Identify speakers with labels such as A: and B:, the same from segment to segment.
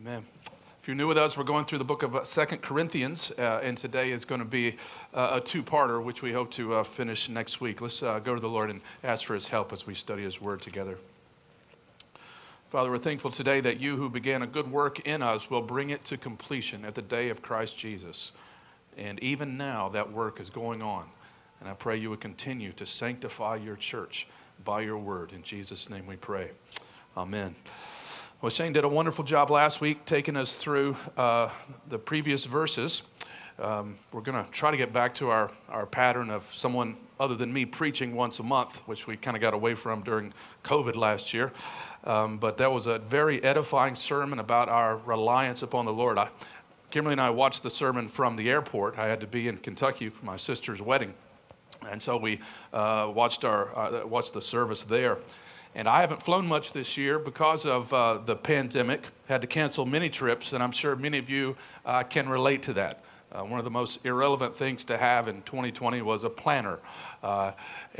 A: Amen. If you're new with us, we're going through the book of uh, Second Corinthians, uh, and today is going to be uh, a two parter, which we hope to uh, finish next week. Let's uh, go to the Lord and ask for his help as we study his word together. Father, we're thankful today that you who began a good work in us will bring it to completion at the day of Christ Jesus. And even now, that work is going on. And I pray you would continue to sanctify your church by your word. In Jesus' name we pray. Amen. Well, Shane did a wonderful job last week taking us through uh, the previous verses. Um, we're going to try to get back to our, our pattern of someone other than me preaching once a month, which we kind of got away from during COVID last year. Um, but that was a very edifying sermon about our reliance upon the Lord. I, Kimberly and I watched the sermon from the airport. I had to be in Kentucky for my sister's wedding. And so we uh, watched, our, uh, watched the service there. And I haven't flown much this year because of uh, the pandemic. Had to cancel many trips, and I'm sure many of you uh, can relate to that. Uh, one of the most irrelevant things to have in 2020 was a planner, uh,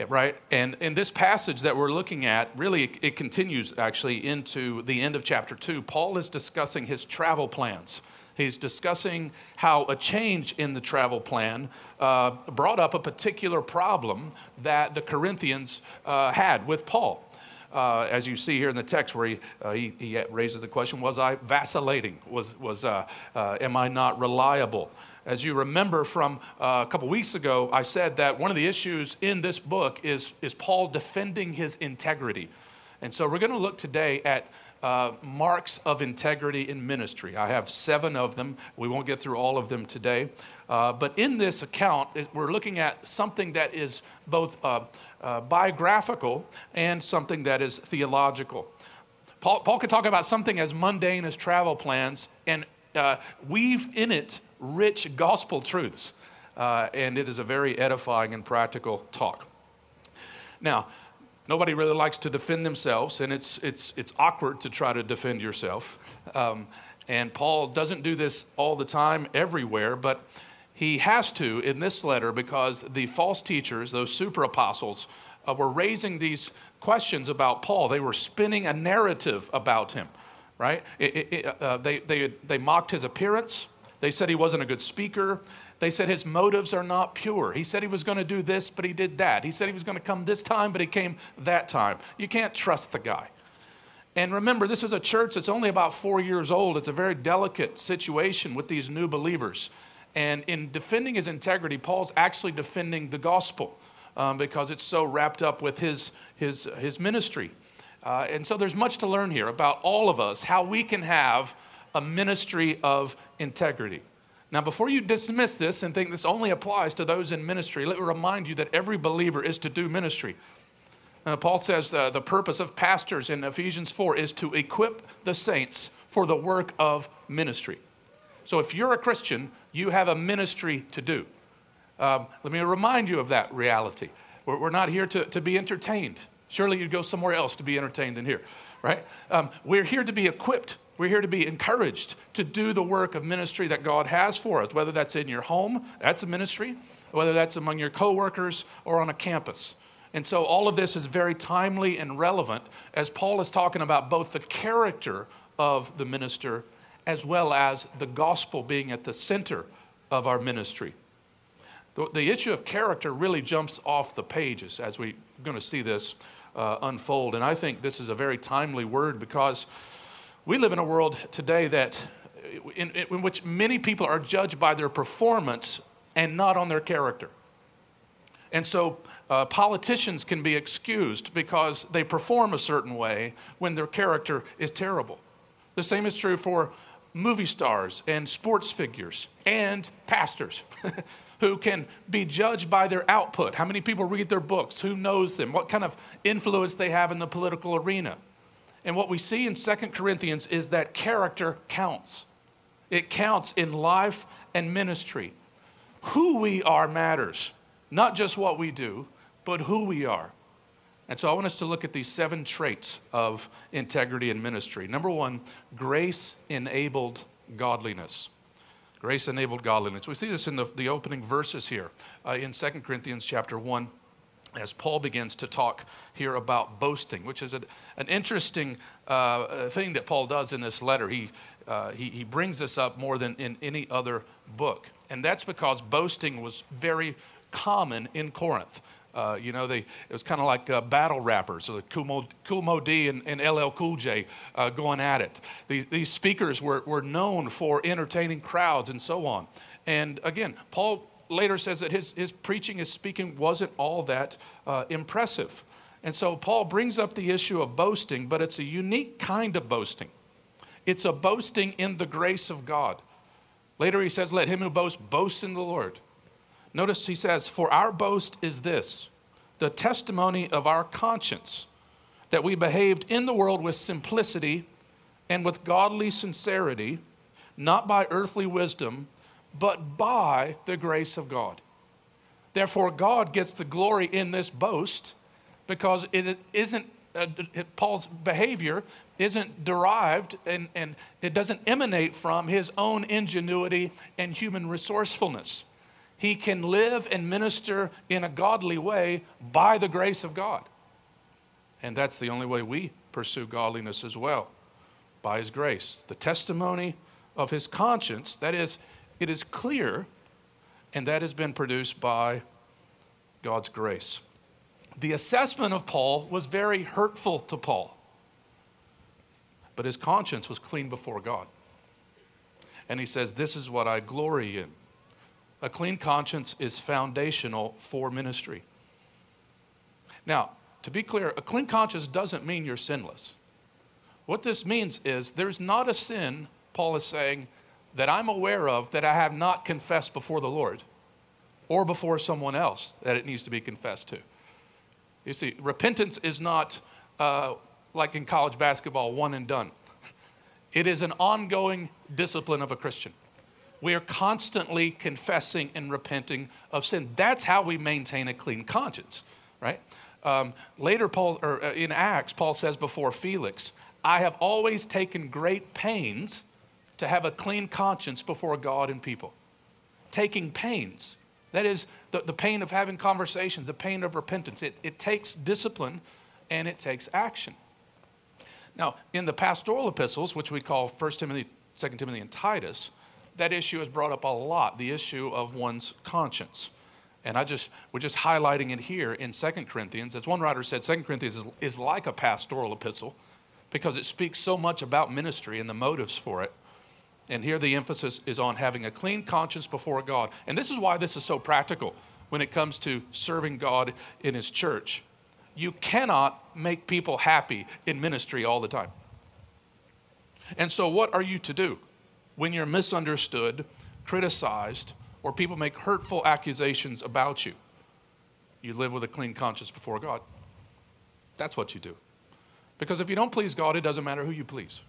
A: right? And in this passage that we're looking at, really, it continues actually into the end of chapter two. Paul is discussing his travel plans. He's discussing how a change in the travel plan uh, brought up a particular problem that the Corinthians uh, had with Paul uh, as you see here in the text where he, uh, he, he, raises the question was I vacillating? Was, was, uh, uh am I not reliable? As you remember from uh, a couple weeks ago, I said that one of the issues in this book is, is Paul defending his integrity. And so we're going to look today at uh, marks of integrity in ministry. I have seven of them. We won't get through all of them today. Uh, but in this account, we're looking at something that is both uh, uh, biographical and something that is theological. Paul, Paul could talk about something as mundane as travel plans and uh, weave in it rich gospel truths. Uh, and it is a very edifying and practical talk. Now, nobody really likes to defend themselves, and it's, it's, it's awkward to try to defend yourself. Um, and Paul doesn't do this all the time, everywhere, but he has to in this letter because the false teachers, those super apostles, uh, were raising these questions about Paul. They were spinning a narrative about him, right? It, it, uh, they, they, they mocked his appearance. They said he wasn't a good speaker. They said his motives are not pure. He said he was going to do this, but he did that. He said he was going to come this time, but he came that time. You can't trust the guy. And remember, this is a church that's only about four years old. It's a very delicate situation with these new believers. And in defending his integrity, Paul's actually defending the gospel um, because it's so wrapped up with his, his, his ministry. Uh, and so there's much to learn here about all of us, how we can have a ministry of integrity. Now, before you dismiss this and think this only applies to those in ministry, let me remind you that every believer is to do ministry. Uh, Paul says uh, the purpose of pastors in Ephesians 4 is to equip the saints for the work of ministry. So if you're a Christian, you have a ministry to do. Um, let me remind you of that reality. We're, we're, not here to, to be entertained. Surely you'd go somewhere else to be entertained than here, right? Um, we're here to be equipped. We're here to be encouraged to do the work of ministry that God has for us, whether that's in your home, that's a ministry, whether that's among your coworkers or on a campus. And so all of this is very timely and relevant as Paul is talking about both the character of the minister as well as the gospel being at the center of our ministry. The, the issue of character really jumps off the pages as we're going to see this uh, unfold. And I think this is a very timely word because we live in a world today that in, in which many people are judged by their performance and not on their character. And so uh, politicians can be excused because they perform a certain way when their character is terrible. The same is true for movie stars and sports figures and pastors who can be judged by their output. How many people read their books? Who knows them? What kind of influence they have in the political arena? And what we see in Second Corinthians is that character counts. It counts in life and ministry. Who we are matters, not just what we do, but who we are. And so I want us to look at these seven traits of integrity in ministry. Number one, grace enabled godliness. Grace enabled godliness. We see this in the, the opening verses here uh, in 2 Corinthians chapter 1 as Paul begins to talk here about boasting, which is a, an interesting uh, thing that Paul does in this letter. He, uh, he, he brings this up more than in any other book. And that's because boasting was very common in Corinth. Uh, you know, they, it was kind of like uh, battle rappers, so the Kool Moe Dee and, and, LL Cool J uh, going at it. These, these speakers were, were known for entertaining crowds and so on. And again, Paul later says that his, his preaching, his speaking wasn't all that uh, impressive. And so Paul brings up the issue of boasting, but it's a unique kind of boasting. It's a boasting in the grace of God. Later he says, Let him who boasts boast in the Lord. Notice he says, For our boast is this the testimony of our conscience, that we behaved in the world with simplicity and with godly sincerity, not by earthly wisdom but by the grace of God. Therefore, God gets the glory in this boast because it isn't, uh, Paul's behavior isn't derived and, and it doesn't emanate from his own ingenuity and human resourcefulness. He can live and minister in a godly way by the grace of God. And that's the only way we pursue godliness as well, by his grace. The testimony of his conscience, that is, it is clear, and that has been produced by God's grace. The assessment of Paul was very hurtful to Paul, but his conscience was clean before God. And he says, This is what I glory in. A clean conscience is foundational for ministry. Now, to be clear, a clean conscience doesn't mean you're sinless. What this means is there's not a sin, Paul is saying, that I'm aware of that I have not confessed before the Lord or before someone else that it needs to be confessed to. You see, repentance is not uh, like in college basketball, one and done. It is an ongoing discipline of a Christian. We are constantly confessing and repenting of sin. That's how we maintain a clean conscience, right? Um, later, Paul, or uh, in Acts, Paul says before Felix, I have always taken great pains to have a clean conscience before God and people. Taking pains. That is the, the pain of having conversations, the pain of repentance. It, it takes discipline and it takes action. Now, in the pastoral epistles, which we call 1 Timothy, 2 Timothy, and Titus, that issue is brought up a lot the issue of one's conscience. And I just, we're just highlighting it here in 2 Corinthians. As one writer said, 2 Corinthians is, is like a pastoral epistle because it speaks so much about ministry and the motives for it. And here the emphasis is on having a clean conscience before God. And this is why this is so practical when it comes to serving God in His church. You cannot make people happy in ministry all the time. And so, what are you to do when you're misunderstood, criticized, or people make hurtful accusations about you? You live with a clean conscience before God. That's what you do. Because if you don't please God, it doesn't matter who you please.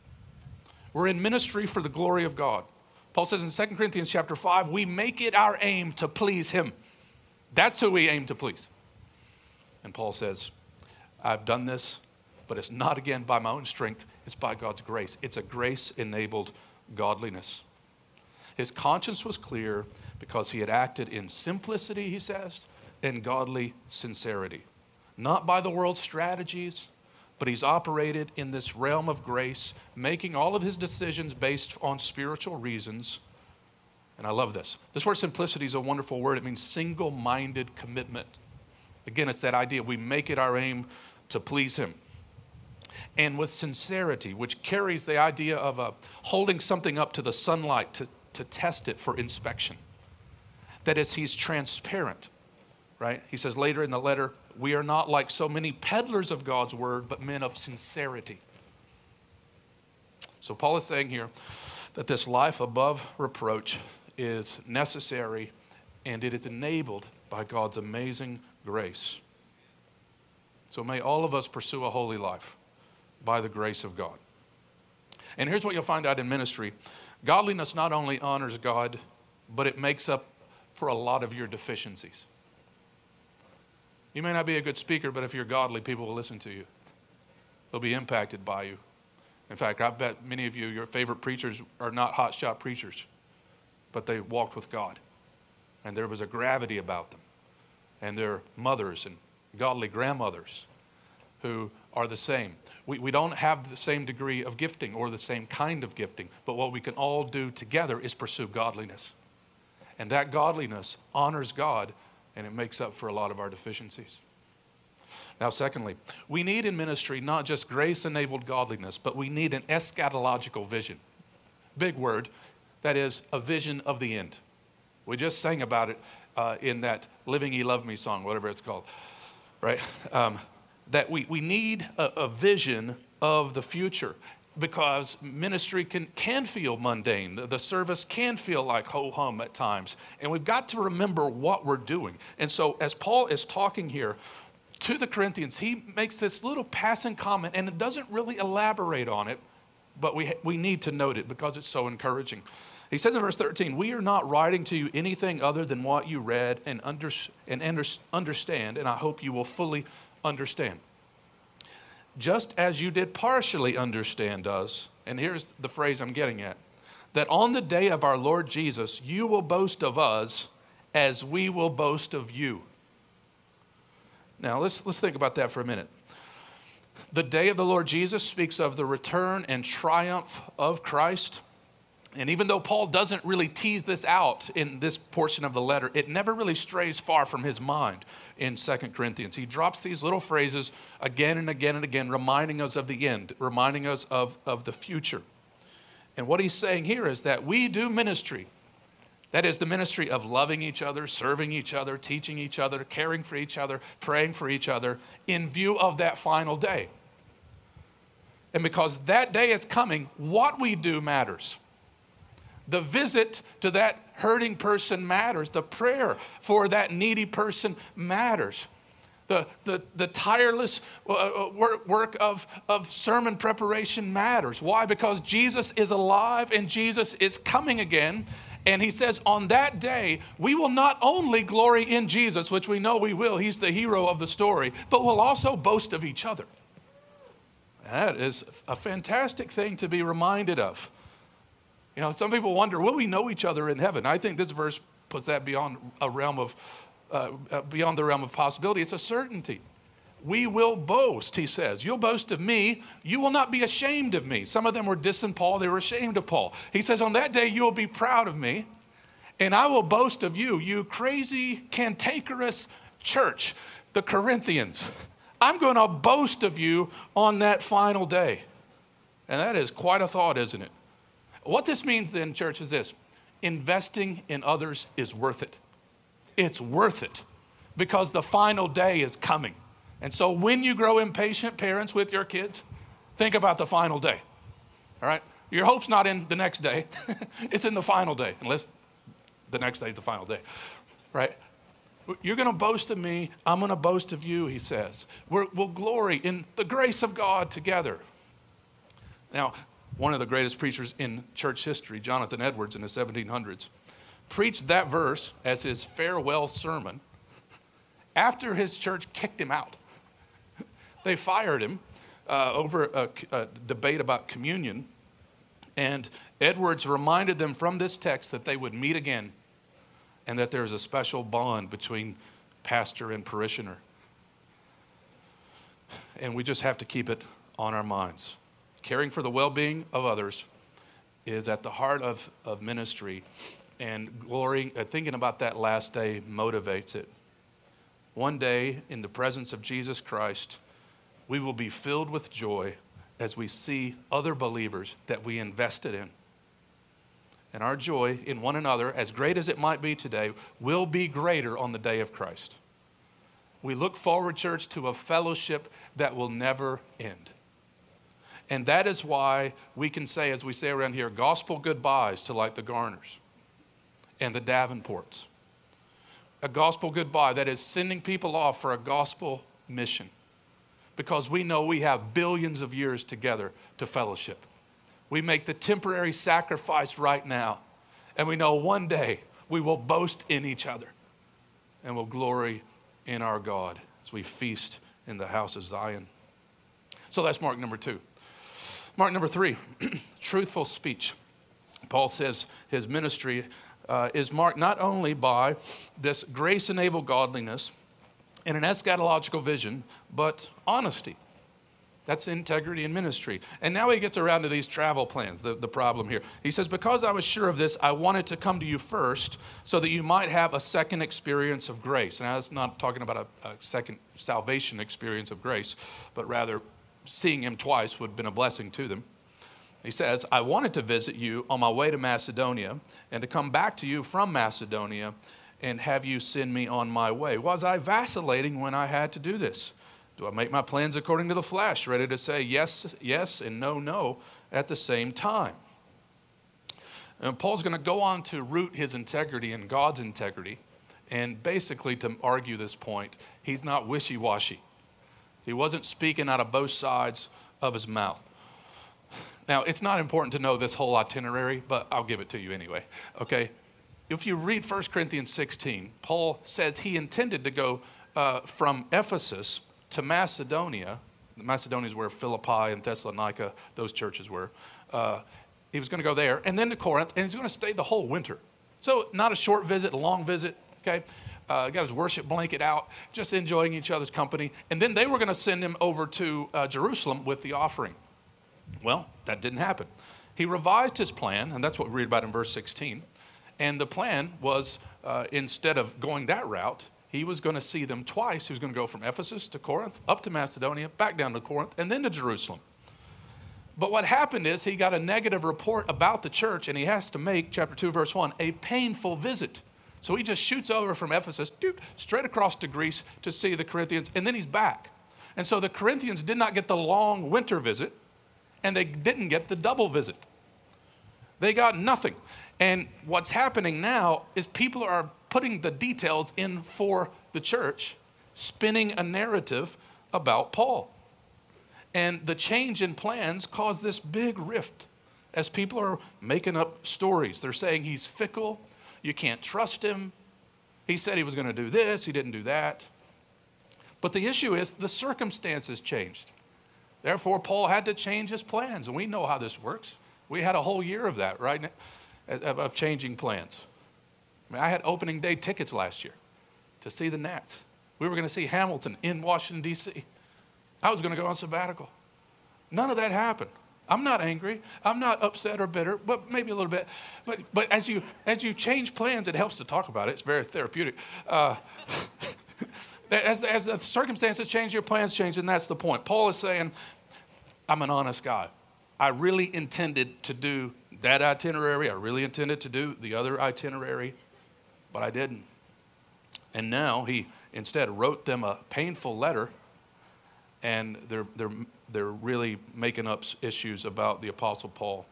A: We're in ministry for the glory of God. Paul says in 2 Corinthians chapter 5, we make it our aim to please him. That's who we aim to please. And Paul says, I've done this, but it's not again by my own strength, it's by God's grace. It's a grace enabled godliness. His conscience was clear because he had acted in simplicity, he says, and godly sincerity. Not by the world's strategies, but he's operated in this realm of grace, making all of his decisions based on spiritual reasons. And I love this. This word simplicity is a wonderful word. It means single minded commitment. Again, it's that idea we make it our aim to please him. And with sincerity, which carries the idea of uh, holding something up to the sunlight to, to test it for inspection. That is, he's transparent, right? He says later in the letter, we are not like so many peddlers of God's word, but men of sincerity. So, Paul is saying here that this life above reproach is necessary and it is enabled by God's amazing grace. So, may all of us pursue a holy life by the grace of God. And here's what you'll find out in ministry godliness not only honors God, but it makes up for a lot of your deficiencies. You may not be a good speaker, but if you're godly, people will listen to you. They'll be impacted by you. In fact, I bet many of you, your favorite preachers are not hotshot preachers, but they walked with God. And there was a gravity about them. And they're mothers and godly grandmothers who are the same. We, we don't have the same degree of gifting or the same kind of gifting, but what we can all do together is pursue godliness. And that godliness honors God and it makes up for a lot of our deficiencies. Now, secondly, we need in ministry not just grace enabled godliness, but we need an eschatological vision. Big word, that is, a vision of the end. We just sang about it uh, in that Living He Loved Me song, whatever it's called, right? Um, that we, we need a, a vision of the future because ministry can, can feel mundane. The, the service can feel like ho hum at times. And we've got to remember what we're doing. And so, as Paul is talking here to the Corinthians, he makes this little passing comment and it doesn't really elaborate on it, but we, we need to note it because it's so encouraging. He says in verse 13, We are not writing to you anything other than what you read and, under, and under, understand, and I hope you will fully understand. Just as you did partially understand us, and here's the phrase I'm getting at that on the day of our Lord Jesus, you will boast of us as we will boast of you. Now, let's, let's think about that for a minute. The day of the Lord Jesus speaks of the return and triumph of Christ. And even though Paul doesn't really tease this out in this portion of the letter, it never really strays far from his mind in Second Corinthians. He drops these little phrases again and again and again, reminding us of the end, reminding us of, of the future. And what he's saying here is that we do ministry that is the ministry of loving each other, serving each other, teaching each other, caring for each other, praying for each other in view of that final day. And because that day is coming, what we do matters. The visit to that hurting person matters. The prayer for that needy person matters. The, the, the tireless uh, uh, work of, of sermon preparation matters. Why? Because Jesus is alive and Jesus is coming again. And he says, on that day, we will not only glory in Jesus, which we know we will, he's the hero of the story, but we'll also boast of each other. That is a fantastic thing to be reminded of. You know, some people wonder, will we know each other in heaven? I think this verse puts that beyond a realm of, uh, uh beyond the realm of possibility. It's a certainty. We will boast, he says. You'll boast of me. You will not be ashamed of me. Some of them were dissing Paul. They were ashamed of Paul. He says, On that day, you will be proud of me, and I will boast of you, you crazy, cantankerous church, the Corinthians. I'm going to boast of you on that final day. And that is quite a thought, isn't it? What this means then, church, is this investing in others is worth it. It's worth it because the final day is coming. And so when you grow impatient, parents with your kids, think about the final day. All right? Your hope's not in the next day, it's in the final day, unless the next day is the final day. Right? You're going to boast of me. I'm going to boast of you, he says. we will glory in the grace of God together. Now, one of the greatest preachers in church history, Jonathan Edwards in the 1700s, preached that verse as his farewell sermon after his church kicked him out. They fired him uh, over a, a debate about communion. And Edwards reminded them from this text that they would meet again and that there is a special bond between pastor and parishioner. And we just have to keep it on our minds. Caring for the well being of others is at the heart of, of ministry, and glorying, uh, thinking about that last day motivates it. One day, in the presence of Jesus Christ, we will be filled with joy as we see other believers that we invested in. And our joy in one another, as great as it might be today, will be greater on the day of Christ. We look forward, church, to a fellowship that will never end. And that is why we can say, as we say around here, gospel goodbyes to like the Garners and the Davenports. A gospel goodbye that is sending people off for a gospel mission because we know we have billions of years together to fellowship. We make the temporary sacrifice right now, and we know one day we will boast in each other and will glory in our God as we feast in the house of Zion. So that's mark number two. Mark number three truthful speech. Paul says his ministry uh, is marked not only by this grace enabled godliness and an eschatological vision, but honesty. That's integrity in ministry. And now he gets around to these travel plans, the, the problem here. He says, Because I was sure of this, I wanted to come to you first so that you might have a second experience of grace. Now, that's not talking about a, a second salvation experience of grace, but rather seeing him twice would have been a blessing to them. He says, I wanted to visit you on my way to Macedonia and to come back to you from Macedonia and have you send me on my way. Was I vacillating when I had to do this? Do I make my plans according to the flesh, ready to say yes, yes, and no, no at the same time? And Paul's going to go on to root his integrity in God's integrity and basically to argue this point. He's not wishy washy, he wasn't speaking out of both sides of his mouth. Now, it's not important to know this whole itinerary, but I'll give it to you anyway, okay? If you read 1 Corinthians 16, Paul says he intended to go uh, from Ephesus to Macedonia. Macedonia is where Philippi and Thessalonica, those churches were. Uh, he was going to go there, and then to Corinth, and he's going to stay the whole winter. So, not a short visit, a long visit, okay? Uh, got his worship blanket out, just enjoying each other's company. And then they were going to send him over to uh, Jerusalem with the offering. Well, that didn't happen. He revised his plan, and that's what we read about in verse 16. And the plan was uh, instead of going that route, he was going to see them twice. He was going to go from Ephesus to Corinth, up to Macedonia, back down to Corinth, and then to Jerusalem. But what happened is he got a negative report about the church, and he has to make, chapter 2, verse 1, a painful visit. So he just shoots over from Ephesus, straight across to Greece to see the Corinthians, and then he's back. And so the Corinthians did not get the long winter visit, and they didn't get the double visit. They got nothing. And what's happening now is people are putting the details in for the church, spinning a narrative about Paul. And the change in plans caused this big rift as people are making up stories. They're saying he's fickle, you can't trust him. He said he was going to do this, he didn't do that. But the issue is the circumstances changed. Therefore, Paul had to change his plans, and we know how this works. We had a whole year of that, right? Of changing plans. I mean, I had opening day tickets last year to see the Nats. We were going to see Hamilton in Washington, D.C. I was going to go on sabbatical. None of that happened. I'm not angry. I'm not upset or bitter, but maybe a little bit. But, but as, you, as you change plans, it helps to talk about it. It's very therapeutic. Uh, as, as the circumstances change, your plans change, and that's the point. Paul is saying, I'm an honest guy. I really intended to do that itinerary. I really intended to do the other itinerary but I didn't. And now he instead wrote them a painful letter, and they're, they're, they're really making up issues about the Apostle Paul.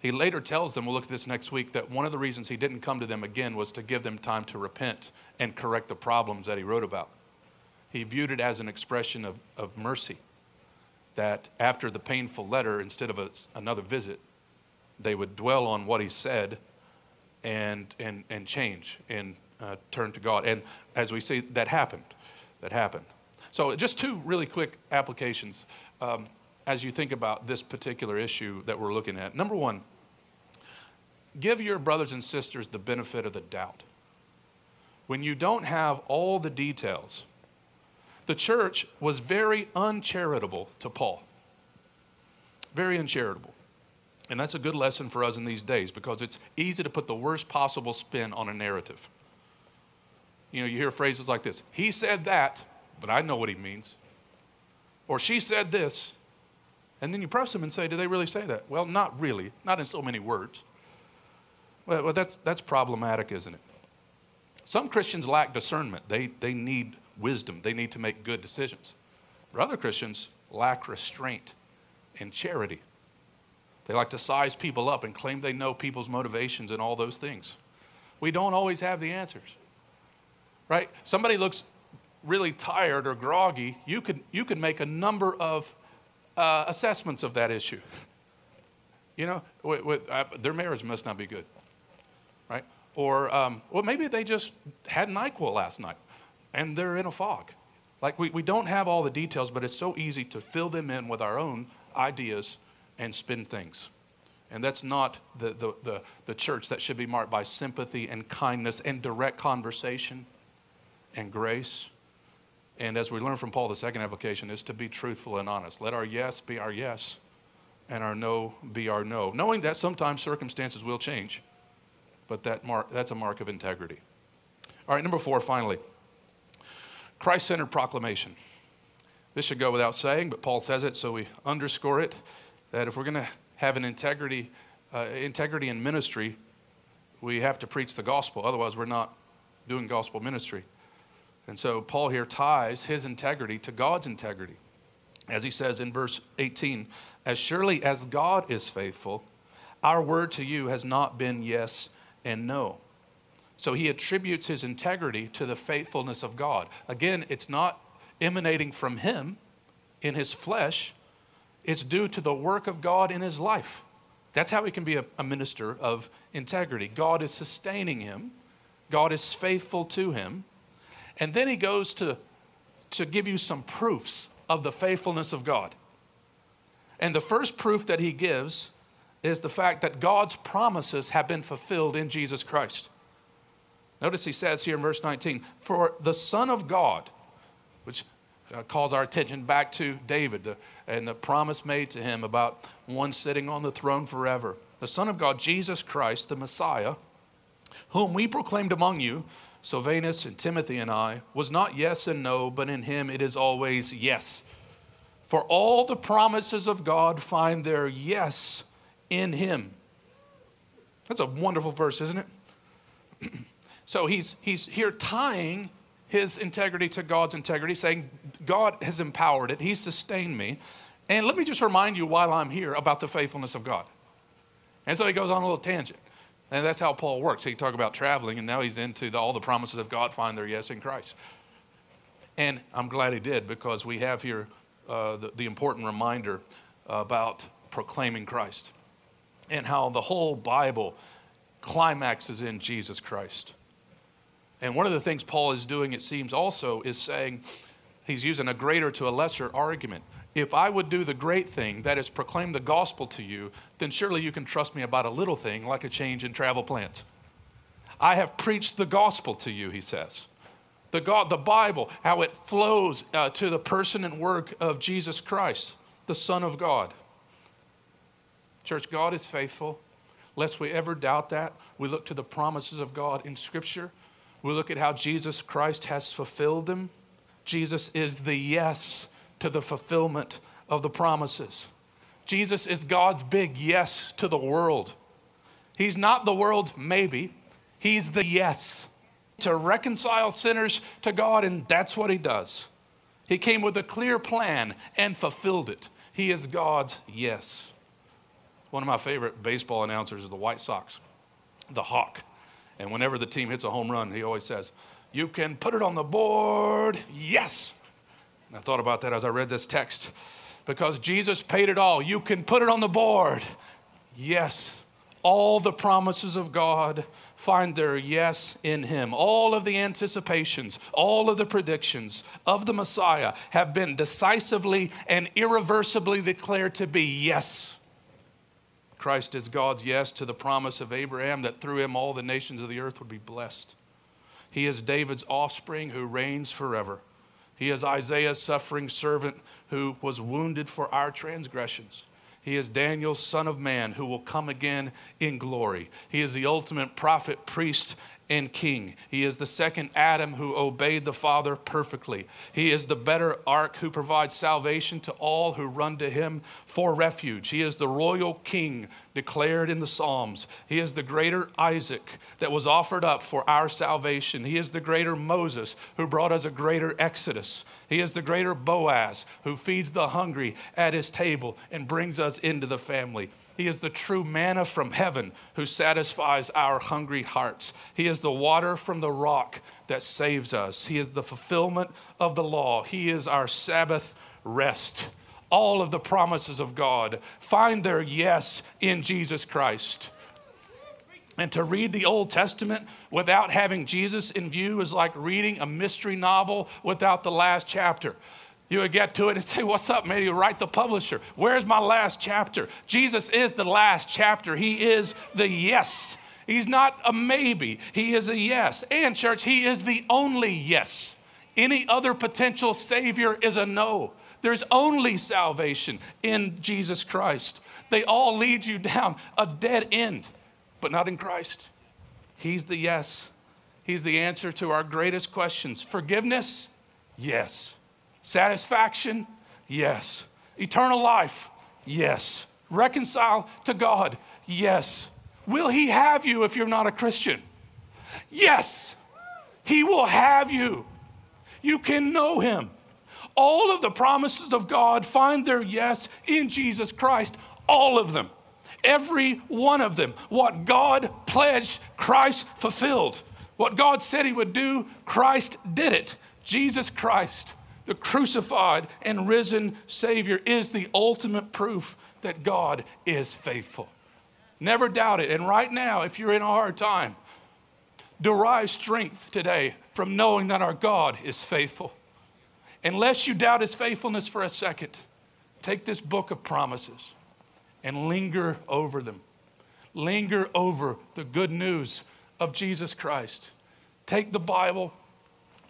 A: He later tells them, we'll look at this next week, that one of the reasons he didn't come to them again was to give them time to repent and correct the problems that he wrote about. He viewed it as an expression of, of mercy, that after the painful letter, instead of a, another visit, they would dwell on what he said and, and, and change and uh, turn to God. And as we see, that happened. That happened. So, just two really quick applications um, as you think about this particular issue that we're looking at. Number one, give your brothers and sisters the benefit of the doubt. When you don't have all the details, the church was very uncharitable to Paul. Very uncharitable. And that's a good lesson for us in these days because it's easy to put the worst possible spin on a narrative. You know, you hear phrases like this He said that, but I know what he means. Or she said this. And then you press them and say, Do they really say that? Well, not really, not in so many words. Well, well that's, that's problematic, isn't it? Some Christians lack discernment, they, they need wisdom, they need to make good decisions. But other Christians lack restraint and charity. They like to size people up and claim they know people's motivations and all those things. We don't always have the answers, right? Somebody looks really tired or groggy, you could, you could make a number of uh, assessments of that issue. You know, with, with, uh, their marriage must not be good, right? Or, um, well, maybe they just had NyQuil last night and they're in a fog. Like, we, we don't have all the details, but it's so easy to fill them in with our own ideas and spin things. And that's not the, the, the, the, church that should be marked by sympathy and kindness and direct conversation and grace And as we learn from Paul, the second application is to be truthful and honest. Let our yes be our yes and our no be our no, knowing that sometimes circumstances will change, but that mark, that's a mark of integrity. All right, number four, finally Christ centered proclamation. This should go without saying, but Paul says it, so we underscore it that if we're going to have an integrity, uh, integrity in ministry, we have to preach the gospel. Otherwise, we're not doing gospel ministry. And so Paul here ties his integrity to God's integrity. As he says in verse 18, as surely as God is faithful, our word to you has not been yes and no. So he attributes his integrity to the faithfulness of God. Again, it's not emanating from him in his flesh, it's due to the work of God in his life. That's how he can be a, a minister of integrity. God is sustaining him, God is faithful to him. And then he goes to, to give you some proofs of the faithfulness of God. And the first proof that he gives is the fact that God's promises have been fulfilled in Jesus Christ. Notice he says here in verse 19, For the Son of God, which uh, calls our attention back to David the, and the promise made to him about one sitting on the throne forever. The Son of God, Jesus Christ, the Messiah, whom we proclaimed among you, Silvanus and Timothy and I, was not yes and no, but in him it is always yes. For all the promises of God find their yes in him. That's a wonderful verse, isn't it? so he's, he's here tying his integrity to God's integrity, saying, God has empowered it, He sustained me. And let me just remind you while I'm here about the faithfulness of God. And so he goes on a little tangent. And that's how Paul works. He talked about traveling, and now he's into the, all the promises of God find their yes in Christ. And I'm glad he did because we have here uh, the, the important reminder about proclaiming Christ and how the whole Bible climaxes in Jesus Christ. And one of the things Paul is doing, it seems, also is saying he's using a greater to a lesser argument. If I would do the great thing, that is proclaim the gospel to you, then surely you can trust me about a little thing like a change in travel plans. I have preached the gospel to you, he says. The, God, the Bible, how it flows uh, to the person and work of Jesus Christ, the Son of God. Church, God is faithful. Lest we ever doubt that, we look to the promises of God in Scripture we look at how Jesus Christ has fulfilled them. Jesus is the yes to the fulfillment of the promises. Jesus is God's big yes to the world. He's not the world's maybe, He's the yes to reconcile sinners to God, and that's what He does. He came with a clear plan and fulfilled it. He is God's yes. One of my favorite baseball announcers is the White Sox, the Hawk. And whenever the team hits a home run, he always says, You can put it on the board, yes. I thought about that as I read this text because Jesus paid it all. You can put it on the board, yes. All the promises of God find their yes in Him. All of the anticipations, all of the predictions of the Messiah have been decisively and irreversibly declared to be yes. Christ is God's yes to the promise of Abraham that through him all the nations of the earth would be blessed. He is David's offspring who reigns forever. He is Isaiah's suffering servant who was wounded for our transgressions. He is Daniel's son of man who will come again in glory. He is the ultimate prophet, priest, and king. He is the second Adam who obeyed the Father perfectly. He is the better ark who provides salvation to all who run to him for refuge. He is the royal king declared in the Psalms. He is the greater Isaac that was offered up for our salvation. He is the greater Moses who brought us a greater Exodus. He is the greater Boaz who feeds the hungry at his table and brings us into the family. He is the true manna from heaven who satisfies our hungry hearts. He is the water from the rock that saves us. He is the fulfillment of the law. He is our Sabbath rest. All of the promises of God find their yes in Jesus Christ. And to read the Old Testament without having Jesus in view is like reading a mystery novel without the last chapter. You would get to it and say, What's up, man? You write the publisher. Where's my last chapter? Jesus is the last chapter. He is the yes. He's not a maybe, He is a yes. And, church, He is the only yes Any other potential Savior is a no. There's only salvation in Jesus Christ. They all lead you down a dead end, but not in Christ. He's the yes. He's the answer to our greatest questions. Forgiveness? Yes. Satisfaction? Yes. Eternal life? Yes. Reconcile to God? Yes. Will He have you if you're not a Christian? Yes. He will have you. You can know Him. All of the promises of God find their yes in Jesus Christ, all of them. Every one of them. What God pledged, Christ fulfilled. What God said He would do, Christ did it. Jesus Christ, the crucified and risen Savior, is the ultimate proof that God is faithful. Never doubt it. And right now, if you're in a hard time, derive strength today from knowing that our God is faithful. Unless you doubt his faithfulness for a second, take this book of promises and linger over them. Linger over the good news of Jesus Christ. Take the Bible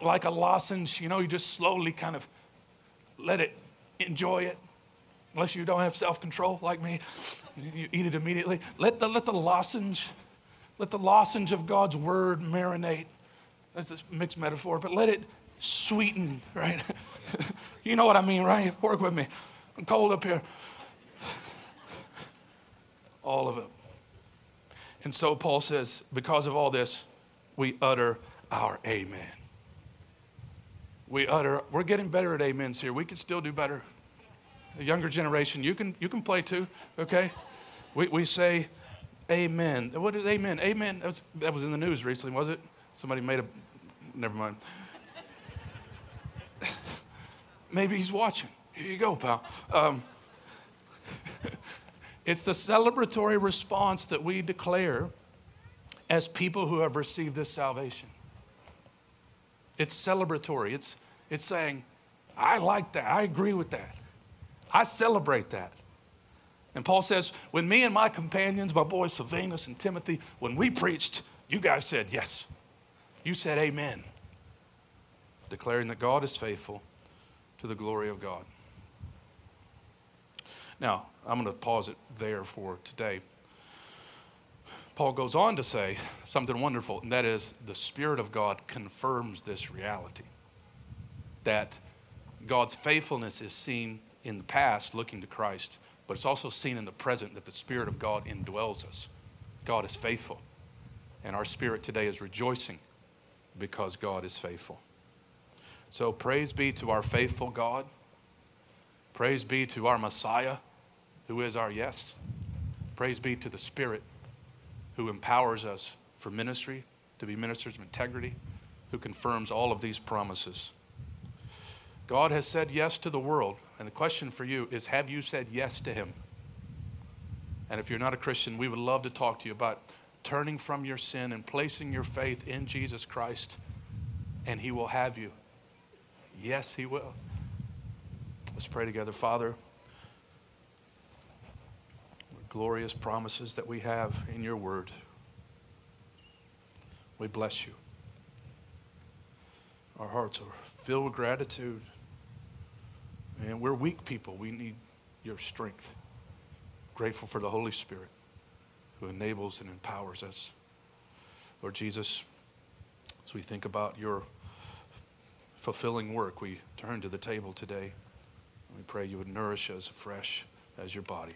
A: like a lozenge, you know, you just slowly kind of let it enjoy it. Unless you don't have self control like me, you eat it immediately. Let the, let the lozenge, let the lozenge of God's word marinate. That's a mixed metaphor, but let it sweeten, right? you know what I mean, right? Work with me. I'm cold up here. All of it. And so Paul says, because of all this, we utter our amen. We utter, we're getting better at amens here. We can still do better. The younger generation, you can, you can play too, okay? We, we say amen. What is amen? Amen. That was, that was in the news recently, was it? Somebody made a, never mind. Maybe he's watching. Here you go, pal. Um, it's the celebratory response that we declare as people who have received this salvation. It's celebratory. It's, it's saying, I like that. I agree with that. I celebrate that. And Paul says, when me and my companions, my boys Silvanus and Timothy, when we preached, you guys said yes. You said amen, declaring that God is faithful to the glory of God. Now, I'm going to pause it there for today. Paul goes on to say something wonderful, and that is the Spirit of God confirms this reality that God's faithfulness is seen in the past, looking to Christ, but it's also seen in the present that the Spirit of God indwells us. God is faithful, and our spirit today is rejoicing because God is faithful. So praise be to our faithful God. Praise be to our Messiah, who is our yes. Praise be to the Spirit, who empowers us for ministry, to be ministers of integrity, who confirms all of these promises. God has said yes to the world, and the question for you is have you said yes to Him? And if you're not a Christian, we would love to talk to you about turning from your sin and placing your faith in Jesus Christ, and He will have you. Yes, He will. Let's pray together. Father, glorious promises that we have in your word. We bless you. Our hearts are filled with gratitude. And we're weak people. We need your strength. Grateful for the Holy Spirit who enables and empowers us. Lord Jesus, as we think about your fulfilling work, we turn to the table today. We pray you would nourish us afresh as your body.